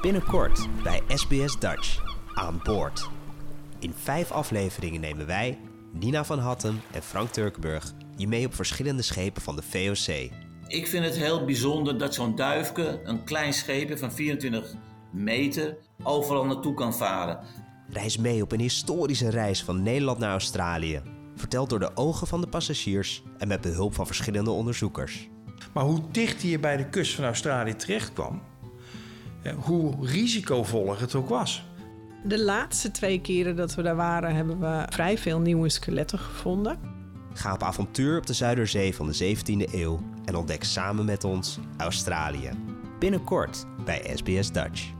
Binnenkort bij SBS Dutch aan boord. In vijf afleveringen nemen wij, Nina van Hattem en Frank Turkenburg, je mee op verschillende schepen van de VOC. Ik vind het heel bijzonder dat zo'n duifke, een klein scheepje van 24 meter, overal naartoe kan varen. Reis mee op een historische reis van Nederland naar Australië. Verteld door de ogen van de passagiers en met behulp van verschillende onderzoekers. Maar hoe dicht hij bij de kust van Australië terecht kwam, hoe risicovoller het ook was. De laatste twee keren dat we daar waren, hebben we vrij veel nieuwe skeletten gevonden. Ga op avontuur op de Zuiderzee van de 17e eeuw en ontdek samen met ons Australië. Binnenkort bij SBS Dutch.